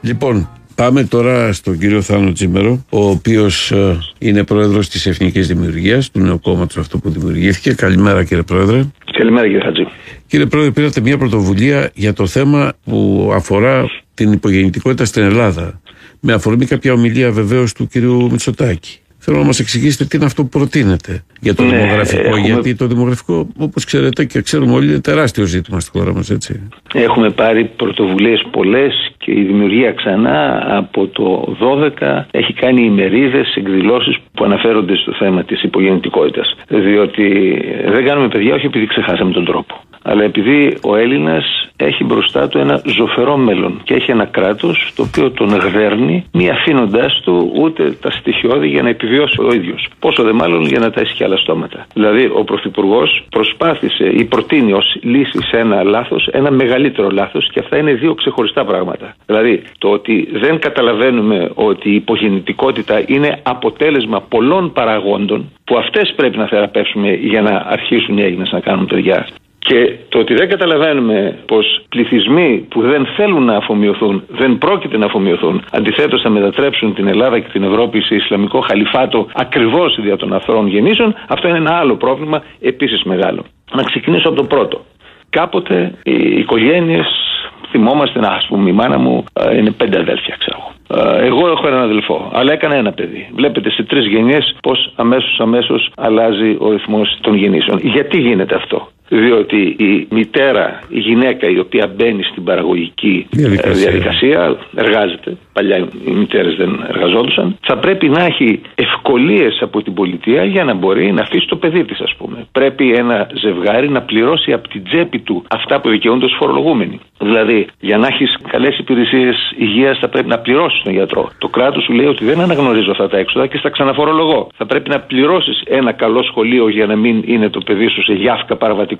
Λοιπόν, Πάμε τώρα στον κύριο Θάνο Τσίμερο, ο οποίος ε, είναι πρόεδρος της Εθνικής Δημιουργίας, του νέου κόμματος αυτό που δημιουργήθηκε. Καλημέρα, κύριε Πρόεδρε. Καλημέρα, κύριε Χατζή. Κύριε Πρόεδρε, πήρατε μια πρωτοβουλία για το θέμα που αφορά την υπογεννητικότητα στην Ελλάδα. Με αφορμή κάποια ομιλία βεβαίως του κύριου Μητσοτάκη. Θέλω να μας εξηγήσετε τι είναι αυτό που προτείνετε για το ναι, δημογραφικό. Έχουμε... Γιατί το δημογραφικό, όπως ξέρετε και ξέρουμε όλοι, είναι τεράστιο ζήτημα στη χώρα μας, έτσι. Έχουμε πάρει πρωτοβουλίες πολλές και η δημιουργία ξανά από το 12 έχει κάνει ημερίδες εκδηλώσεις που αναφέρονται στο θέμα της υπογεννητικότητας. Διότι δεν κάνουμε παιδιά όχι επειδή ξεχάσαμε τον τρόπο αλλά επειδή ο Έλληνας έχει μπροστά του ένα ζωφερό μέλλον και έχει ένα κράτος το οποίο τον γδέρνει μη αφήνοντάς του ούτε τα στοιχειώδη για να επιβιώσει ο ίδιος. Πόσο δε μάλλον για να τα έχει και άλλα στόματα. Δηλαδή, ο Πρωθυπουργός προσπάθησε ή προτείνει ως λύση σε ένα λάθος ένα μεγαλύτερο λάθος και αυτά είναι δύο ξεχωριστά πράγματα. Δηλαδή, το ότι δεν καταλαβαίνουμε ότι η υπογεννητικότητα είναι αποτέλεσμα πολλών παραγόντων που αυτές πρέπει να θεραπεύσουμε για να αρχίσουν οι Έλληνες να κάνουν παιδιά. Και το ότι δεν καταλαβαίνουμε πως πληθυσμοί που δεν θέλουν να αφομοιωθούν, δεν πρόκειται να αφομοιωθούν, αντιθέτως θα μετατρέψουν την Ελλάδα και την Ευρώπη σε Ισλαμικό χαλιφάτο ακριβώς δια των αθρώων γεννήσεων, αυτό είναι ένα άλλο πρόβλημα επίσης μεγάλο. Να ξεκινήσω από το πρώτο. Κάποτε οι οικογένειες, θυμόμαστε, να ας πούμε, η μάνα μου ε, είναι πέντε αδέλφια, ξέρω ε, εγώ έχω έναν αδελφό, αλλά έκανα ένα παιδί. Βλέπετε σε τρεις γενιές πώ αμέσως αμέσως αλλάζει ο ρυθμός των γεννήσεων. Γιατί γίνεται αυτό; Διότι η μητέρα, η γυναίκα η οποία μπαίνει στην παραγωγική ε, διαδικασία, διαδικασία εργάζεται, παλιά οι μητέρες δεν εργαζόντουσαν, θα πρέπει να έχει ευκολίες από την πολιτεία για να μπορεί να αφήσει το παιδί της ας πούμε. Πρέπει ένα ζευγάρι να πληρώσει από την τσέπη του αυτά που δικαιούνται ως φορολογούμενοι. Δηλαδή για να έχεις καλές υπηρεσίες υγείας θα πρέπει να πληρώσεις τον γιατρό. Το κράτος σου λέει ότι δεν αναγνωρίζω αυτά τα έξοδα και στα ξαναφορολογώ. Θα πρέπει να πληρώσεις ένα καλό σχολείο για να μην είναι το παιδί σου σε γιάφκα παραβατικό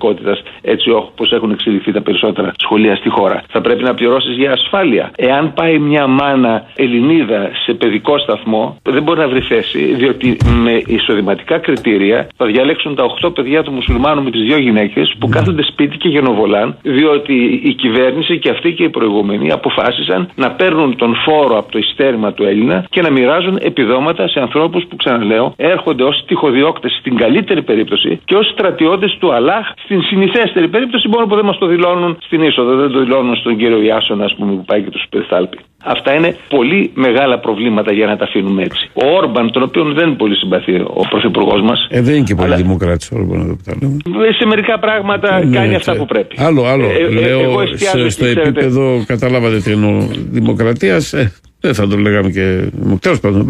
έτσι όπως έχουν εξελιχθεί τα περισσότερα σχολεία στη χώρα. Θα πρέπει να πληρώσεις για ασφάλεια. Εάν πάει μια μάνα Ελληνίδα σε παιδικό σταθμό, δεν μπορεί να βρει θέση, διότι με εισοδηματικά κριτήρια θα διαλέξουν τα 8 παιδιά του μουσουλμάνου με τις δύο γυναίκες που ναι. κάθονται σπίτι και γενοβολάν, διότι η κυβέρνηση και αυτή και οι προηγούμενοι αποφάσισαν να παίρνουν τον φόρο από το ειστέρημα του Έλληνα και να μοιράζουν επιδόματα σε ανθρώπους που, ξαναλέω, έρχονται ως τυχοδιώκτες στην καλύτερη περίπτωση και ως στρατιώτες του Αλάχ στην συνηθέστερη περίπτωση μόνο που δεν μας το δηλώνουν στην είσοδο, δεν το δηλώνουν στον κύριο Ιάσονα, ας πούμε, που πάει και τους περιθάλπει. Αυτά είναι πολύ μεγάλα προβλήματα για να τα αφήνουμε έτσι. Ο Όρμπαν, τον οποίο δεν είναι πολύ συμπαθεί ο πρωθυπουργός μας. Ε, δεν είναι και πολύ αλλά... δημοκράτης ο Όρμπαν, εδώ που ε, Σε μερικά πράγματα ε, ναι, κάνει αυτά που πρέπει. Άλλο, άλλο. Ε, ε, Λέω, σε, στο επίπεδο, καταλάβατε τι εννοώ, δημοκρατίας, ε, δεν θα το λέγαμε και. Τέλος πάντων,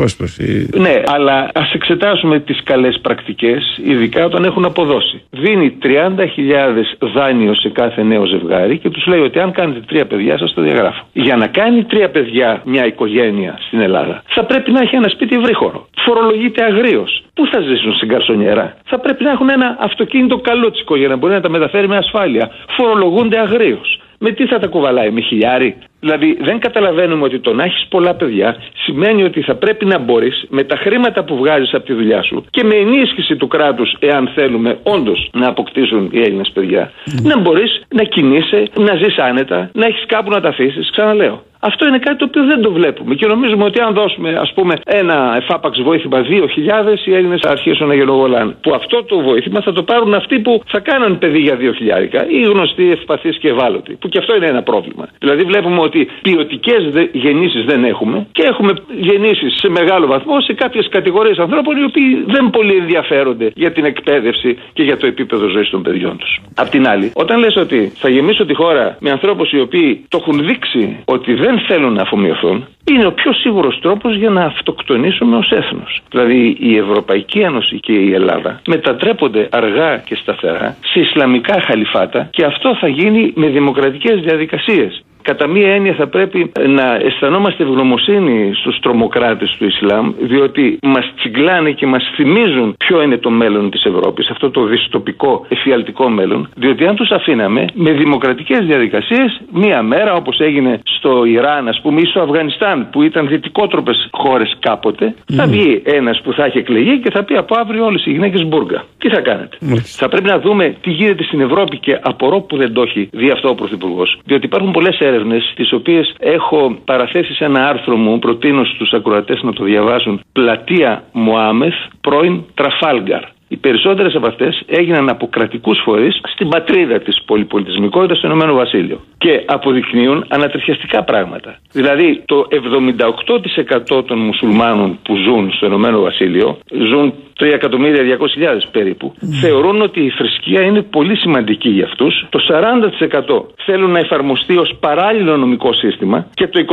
Ναι, αλλά ας εξετάσουμε τις καλές πρακτικές, ειδικά όταν έχουν αποδώσει. Δίνει 30.000 δάνειο σε κάθε νέο ζευγάρι και τους λέει ότι αν κάνετε τρία παιδιά, σας το διαγράφω. Για να κάνει τρία παιδιά μια οικογένεια στην Ελλάδα, θα πρέπει να έχει ένα σπίτι ευρύχωρο. Φορολογείται αγρίως. Πού θα ζήσουν στην καρσονιέρα; Θα πρέπει να έχουν ένα αυτοκίνητο καλότσικο για να μπορεί να τα μεταφέρει με ασφάλεια. Φορολογούνται αγρίως. Με τι θα τα κουβαλάει, με χιλιάρι; Δηλαδή δεν καταλαβαίνουμε ότι το να έχεις πολλά παιδιά σημαίνει ότι θα πρέπει να μπορείς με τα χρήματα που βγάζεις από τη δουλειά σου και με ενίσχυση του κράτους, εάν θέλουμε όντως να αποκτήσουν οι Έλληνες παιδιά, να μπορείς να κινείσαι, να ζεις άνετα, να έχεις κάπου να τα αφήσεις. Ξαναλέω. Αυτό είναι κάτι το οποίο δεν το βλέπουμε. Και νομίζουμε ότι αν δώσουμε, ας πούμε, ένα εφάπαξ βοήθημα 2.000, οι Έλληνες θα αρχίσουν να γενοβολάνε. Που αυτό το βοήθημα θα το πάρουν αυτοί που θα κάναν παιδί για 2.000, ή γνωστοί ευπαθείς και ευάλωτοι. Που και αυτό είναι ένα πρόβλημα. Δηλαδή βλέπουμε ότι ποιοτικές γεννήσεις δεν έχουμε και έχουμε γεννήσεις σε μεγάλο βαθμό σε κάποιες κατηγορίες ανθρώπων οι οποίοι δεν πολύ ενδιαφέρονται για την εκπαίδευση και για το επίπεδο ζωής των παιδιών τους. Απ' την άλλη, όταν λες ότι θα γεμίσω τη χώρα με ανθρώπους οι οποίοι το έχουν δείξει ότι δεν θέλουν να αφομοιωθούν, είναι ο πιο σίγουρος τρόπος για να αυτοκτονήσουμε ως έθνος. Δηλαδή η Ευρωπαϊκή Ένωση και η Ελλάδα μετατρέπονται αργά και σταθερά σε Ισλαμικά χαλιφάτα και αυτό θα γίνει με δημοκρατικές διαδικασίες. Κατά μία έννοια θα πρέπει να αισθανόμαστε ευγνωμοσύνη στους τρομοκράτες του Ισλάμ διότι μας τσιγκλάνε και μας θυμίζουν ποιο είναι το μέλλον της Ευρώπης αυτό το δυστοπικό εφιαλτικό μέλλον διότι αν τους αφήναμε με δημοκρατικές διαδικασίες μία μέρα όπως έγινε στο Ιράν ας πούμε ή στο Αφγανιστάν που ήταν δυτικότροπες χώρες κάποτε θα βγει ένας που θα έχει εκλεγεί και θα πει από αύριο όλες οι γυναίκες μπουργκα. Τι θα κάνετε; Θα πρέπει να δούμε τι γίνεται στην Ευρώπη και απορώ που δεν το έχει δει αυτό ο Πρωθυπουργός. Διότι υπάρχουν πολλές έρευνες τις οποίες έχω παραθέσει σε ένα άρθρο μου, προτείνω στους ακροατές να το διαβάσουν, «Πλατεία Μωάμεθ, πρώην Τραφάλγκαρ». Οι περισσότερες από αυτές έγιναν από κρατικούς φορείς στην πατρίδα της πολυπολιτισμικότητας στο Ηνωμένο Βασίλειο. Και αποδεικνύουν ανατριχιαστικά πράγματα. Δηλαδή, το 78% των μουσουλμάνων που ζουν στο Ηνωμένο Βασίλειο, ζουν 3.200.000 περίπου, θεωρούν ότι η θρησκεία είναι πολύ σημαντική για αυτούς. Το 40% θέλουν να εφαρμοστεί ως παράλληλο νομικό σύστημα και το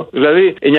28%, δηλαδή 900.000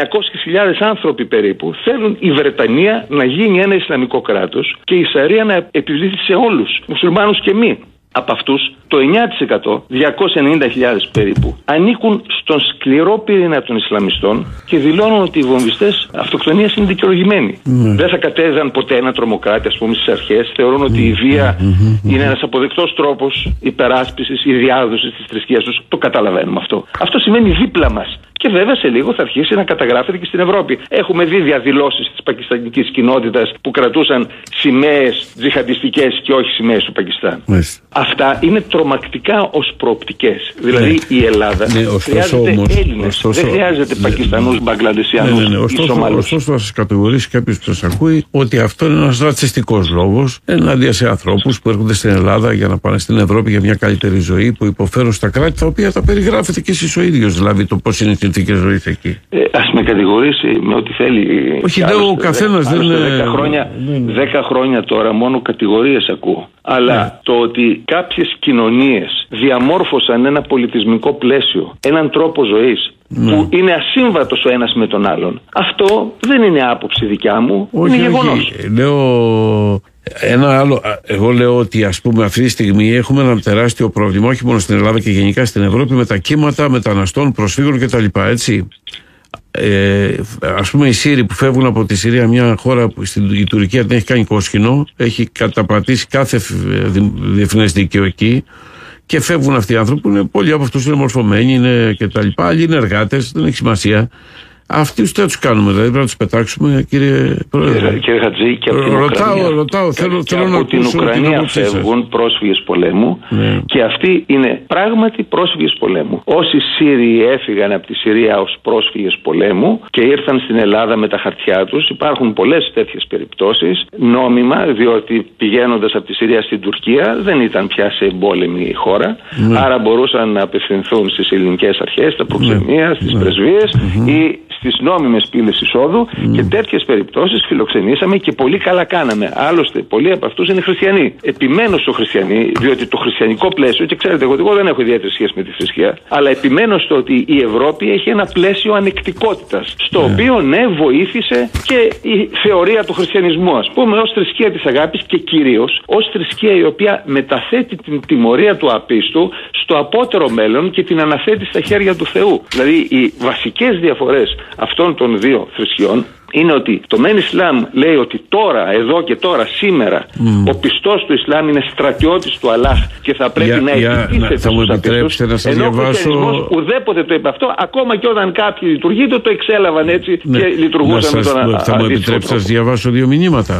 άνθρωποι περίπου, θέλουν η Βρετανία να γίνει ένα Ισλαμικό κράτος και η Σαρία να επιβλήθει σε όλους, μουσουλμάνους και μη. Από αυτούς, το 9%, 290.000 περίπου, ανήκουν στον σκληρό πυρήνα των Ισλαμιστών και δηλώνουν ότι οι βομβιστές αυτοκτονία είναι δικαιολογημένοι. Ναι. Δεν θα κατέδαν ποτέ ένα τρομοκράτη, ας πούμε, στις αρχές. Θεωρούν ότι η βία είναι ένας αποδεκτός τρόπος υπεράσπισης ή διάδοσης της θρησκείας τους. Το καταλαβαίνουμε αυτό. Αυτό σημαίνει δίπλα μας. Και βέβαια σε λίγο θα αρχίσει να καταγράφεται και στην Ευρώπη. Έχουμε δει διαδηλώσεις της πακιστανικής κοινότητας που κρατούσαν σημαίες τζιχαντιστικές και όχι σημαίες του Πακιστάν. Αυτά είναι τρομακτικά ως προοπτικές. Δηλαδή ναι. η Ελλάδα ναι, χρειάζεται Έλληνες. Δεν χρειάζεται ναι, Πακιστανούς, ναι, Μπαγκλαντεσιανούς ναι, ναι, Ωστόσο, ωστόσο θα σας κατηγορήσει κάποιος που σας ακούει ότι αυτό είναι ένας ρατσιστικός λόγος ενάντια σε ανθρώπους που έρχονται στην Ελλάδα για να πάνε στην Ευρώπη για μια καλύτερη ζωή, που υποφέρουν στα κράτη τα οποία τα περιγράφετε και εσείς ο ίδιος. Δηλαδή το πώς είναι οι συνθήκες ζωής εκεί. Ε, Α με κατηγορήσει με ό,τι θέλει. Όχι, δεν ο καθένας δεν είναι. 10 χρόνια, 10 χρόνια τώρα μόνο κατηγορίες ακούω. Αλλά το ότι κάποιες κοινωνίες διαμόρφωσαν ένα πολιτισμικό πλαίσιο, έναν τρόπο ζωής ναι. που είναι ασύμβατος ο ένας με τον άλλον. Αυτό δεν είναι άποψη δικιά μου, όχι, είναι γεγονός. Λέω ένα άλλο, εγώ λέω ότι ας πούμε αυτή τη στιγμή έχουμε ένα τεράστιο πρόβλημα όχι μόνο στην Ελλάδα και γενικά στην Ευρώπη με τα κύματα μεταναστών, προσφύγων κτλ. Έτσι ε, ας πούμε οι Σύριοι που φεύγουν από τη Συρία μια χώρα που στην, η Τουρκία δεν έχει κάνει κόσκινο έχει καταπατήσει κάθε διεθνές δίκαιο εκεί και φεύγουν αυτοί οι άνθρωποι που είναι, πολλοί από αυτούς είναι μορφωμένοι είναι και τα λοιπά άλλοι είναι εργάτες δεν έχει σημασία Αυτού τι θα τους κάνουμε, δηλαδή πρέπει να τους πετάξουμε, κύριε Πρόεδρε. Κύριε, Χατζή, και από την ρωτάω, Ουκρανία, ρωτάω, θέλω, και θέλω από την Ουκρανία φεύγουν πρόσφυγες πολέμου ναι. και αυτοί είναι πράγματι πρόσφυγες πολέμου. Όσοι Σύριοι έφυγαν από τη Συρία ως πρόσφυγες πολέμου και ήρθαν στην Ελλάδα με τα χαρτιά τους, υπάρχουν πολλές τέτοιες περιπτώσεις νόμιμα, διότι πηγαίνοντας από τη Συρία στην Τουρκία δεν ήταν πια σε εμπόλεμη χώρα, ναι. άρα μπορούσαν να απευθυνθούν στις ελληνικές αρχές, στα προξενία, ναι. στι πρεσβείε ή στις νόμιμες πύλες εισόδου mm. και τέτοιες περιπτώσεις φιλοξενήσαμε και πολύ καλά κάναμε. Άλλωστε, πολλοί από αυτούς είναι χριστιανοί. Επιμένως στο χριστιανί, διότι το χριστιανικό πλαίσιο, και ξέρετε, εγώ, εγώ δεν έχω ιδιαίτερη σχέση με τη θρησκεία, αλλά επιμένως στο ότι η Ευρώπη έχει ένα πλαίσιο ανεκτικότητας, στο yeah. Ναι. οποίο ναι, βοήθησε και η θεωρία του χριστιανισμού, ας πούμε, ως θρησκεία της αγάπης και κυρίως ως θρησκεία η οποία μεταθέτει την τιμωρία του απίστου στο απότερο μέλλον και την αναθέτει στα χέρια του Θεού. Δηλαδή, οι βασικές διαφορές αυτών των δύο θρησκειών είναι ότι το Μεν Ισλάμ λέει ότι τώρα, εδώ και τώρα, σήμερα, ο πιστός του Ισλάμ είναι στρατιώτης του Αλλάχ και θα πρέπει να εκτυπήσεται Θα μου επιτρέψετε να σας ενώ διαβάσω... ο ουδέποτε το είπε αυτό, ακόμα και όταν κάποιοι λειτουργείτε το εξέλαβαν έτσι ναι. και λειτουργούσαν με τον Θα μου επιτρέψετε να σας διαβάσω δύο μηνύματα.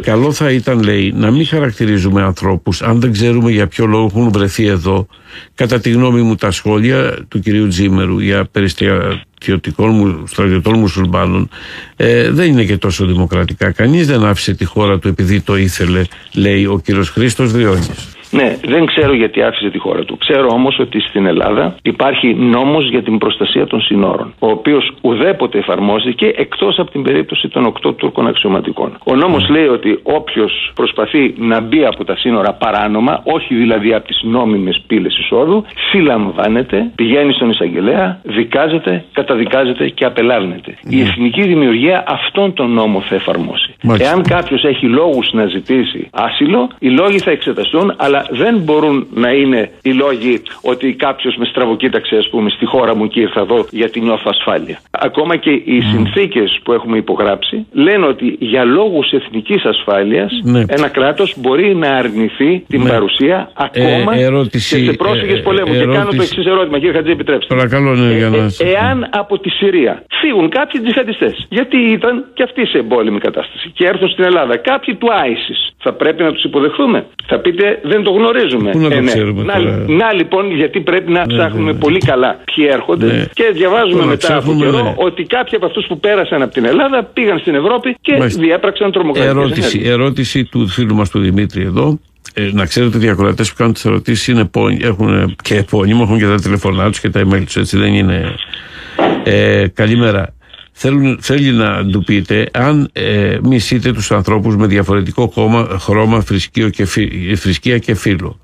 Καλό θα ήταν, λέει, να μην χαρακτηρίζουμε ανθρώπους αν δεν ξέρουμε για ποιο λόγο έχουν βρεθεί εδώ. Κατά τη γνώμη μου, τα σχόλια του κυρίου Τζίμερου για περιστατιωτικών στρατιωτών μουσουλμάνων ε, δεν είναι και τόσο δημοκρατικά. Κανείς δεν άφησε τη χώρα του επειδή το ήθελε, λέει ο κύριος Χρήστος Διόνης. Ναι, δεν ξέρω γιατί άφησε τη χώρα του. Ξέρω όμως ότι στην Ελλάδα υπάρχει νόμος για την προστασία των συνόρων, ο οποίος ουδέποτε εφαρμόζεται εκτός από την περίπτωση των οκτώ Τούρκων αξιωματικών. Ο νόμος λέει ότι όποιος προσπαθεί να μπει από τα σύνορα παράνομα, όχι δηλαδή από τις νόμιμες πύλες εισόδου, συλλαμβάνεται, πηγαίνει στον εισαγγελέα, δικάζεται, καταδικάζεται και απελάβνεται. Η ναι. εθνική δημιουργία αυτόν τον νόμο θα εφαρμόσει. Εάν κάποιος έχει λόγους να ζητήσει άσυλο, οι λόγοι θα εξεταστούν, αλλά δεν μπορούν να είναι οι λόγοι ότι κάποιος με στραβοκοίταξε, ας πούμε, στη χώρα μου και ήρθα εδώ γιατί νιώθω ασφάλεια. Ακόμα και οι mm. συνθήκες που έχουμε υπογράψει λένε ότι για λόγους εθνικής ασφάλειας ναι. ένα κράτος μπορεί να αρνηθεί την ναι. παρουσία ακόμα ε, ερώτηση, και σε πρόσφυγες ε, πολέμους. Και κάνω το εξής ερώτημα, κύριε Χατζή, επιτρέψτε. Παρακαλώ, ναι, για να... ε, εάν από τη Συρία φύγουν κάποιοι τζιχαντιστές, γιατί ήταν και αυτοί σε εμπόλεμη κατάσταση και έρθουν στην Ελλάδα, κάποιοι του Άισι Θα πρέπει να τους υποδεχθούμε. Θα πείτε δεν το γνωρίζουμε. Πού να το Ε, ναι. ξέρουμε να, τώρα; να, λοιπόν, γιατί πρέπει να ψάχνουμε ναι. πολύ καλά ποιοι έρχονται Ναι. και διαβάζουμε Τώρα μετά από ψάχνουμε, καιρό ναι. ότι κάποιοι από αυτούς που πέρασαν από την Ελλάδα πήγαν στην Ευρώπη και Μάλιστα. διέπραξαν τρομοκρατικές Ερώτηση, ενέργειες. ερώτηση του φίλου μας του Δημήτρη εδώ. Ε, να ξέρετε ότι οι ακροατές που κάνουν τις ερωτήσεις έχουν και επώνυμο, έχουν και τα τηλεφωνά τους και τα email τους. Έτσι δεν είναι. Ε, καλημέρα. Θέλουν, θέλει να του πείτε αν ε, μισείτε τους ανθρώπους με διαφορετικό χώμα, χρώμα, θρησκείο και φύ- θρησκεία και φύλλο.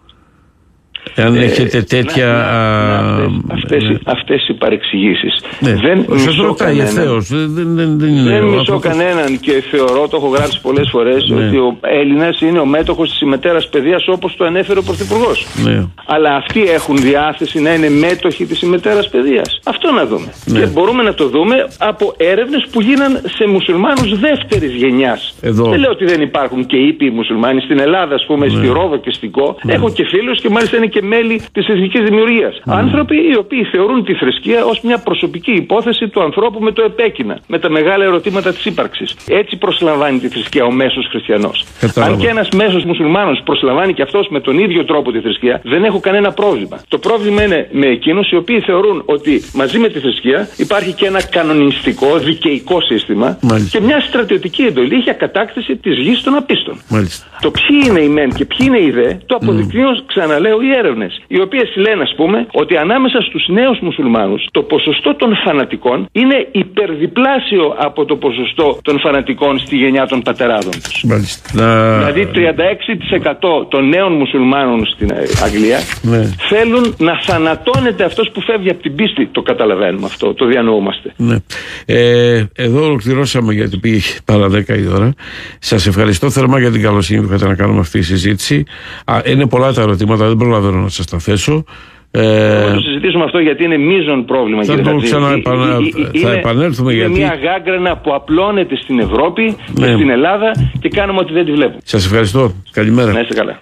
Εάν έχετε τέτοια... α, αυτές, ναι. αυτές οι παρεξηγήσεις. Ναι. Δεν Σας μισώ ρωτάει κανέναν. ευθέως. Δεν, δεν, δεν, δεν είναι Δεν ο μισώ άνθρωπος- κανέναν και θεωρώ, το έχω γράψει πολλές φορές, Ναι. ότι ο Έλληνας είναι ο μέτοχος της ημετέρας παιδείας όπως το ανέφερε ο Πρωθυπουργός. Ναι. Αλλά αυτοί έχουν διάθεση να είναι μέτοχοι της ημετέρας παιδείας. Αυτό να δούμε. Ναι. Και μπορούμε να το δούμε από έρευνες που γίναν σε μουσουλμάνους δεύτερης γενιάς. Εδώ. Δεν λέω ότι δεν υπάρχουν και ήπιοι μουσουλμάνοι στην Ελλάδα, ας πούμε, Ναι. στη Ρόδο και στην Κο. Έχω και φίλους και μάλιστα είναι και μέλη της εθνική δημιουργίας. Ναι. Άνθρωποι οι οποίοι θεωρούν τη θρησκεία ως μια προσωπική υπόθεση του ανθρώπου με το επέκεινα. Με τα μεγάλα ερωτήματα της ύπαρξης. Έτσι προσλαμβάνει τη θρησκεία ο μέσος χριστιανός. Κατάλαβα. Αν και ένας μέσος μουσουλμάνος προσλαμβάνει και αυτός με τον ίδιο τρόπο τη θρησκεία, δεν έχω κανένα πρόβλημα. Το πρόβλημα είναι με εκείνους οι οποίοι θεωρούν ότι μαζί με τη θρησκεία υπάρχει και ένα κανονιστικό, δικαιικό σύστημα Μάλιστα. και μια στρατιωτική εντολή για κατάκτηση της γης των απίστων. Μάλιστα. Το ποιοι είναι οι μεν και ποιοι είναι οι δε, το αποδεικνύουν, ξαναλέω, οι έρευνες. Οι οποίες λένε, ας πούμε, ότι ανάμεσα στους νέους μουσουλμάνους το ποσοστό των φανατικών είναι υπερδιπλάσιο από το ποσοστό των φανατικών στη γενιά των πατεράδων τους. Μάλιστα. Να... Δηλαδή 36% των νέων μουσουλμάνων στην ε, Αγγλία Ναι. θέλουν να θανατώνεται αυτός που φεύγει από την πίστη. Το καταλαβαίνουμε αυτό, το διανοούμαστε. Ναι. Ε, εδώ ολοκληρώσαμε γιατί πήγε παρά 10 η ώρα. Σας ευχαριστώ θερμά για την καλοσύνη που είχατε να κάνουμε αυτή τη συζήτηση. Α, είναι πολλά τα ερωτήματα, δεν προλαβαίνω να σα τα θέσω. Ε, Θα το συζητήσουμε αυτό γιατί είναι μείζον πρόβλημα. Θα κύριε το Χατζη. ξαναεπανα- Ε, ε, ε, θα είναι- επανέλθουμε είναι γιατί- μια γάγκρανα που απλώνεται στην Ευρώπη Ναι. και στην Ελλάδα και κάνουμε ότι δεν τη βλέπουμε. σας ευχαριστώ. Καλημέρα. Να είστε καλά.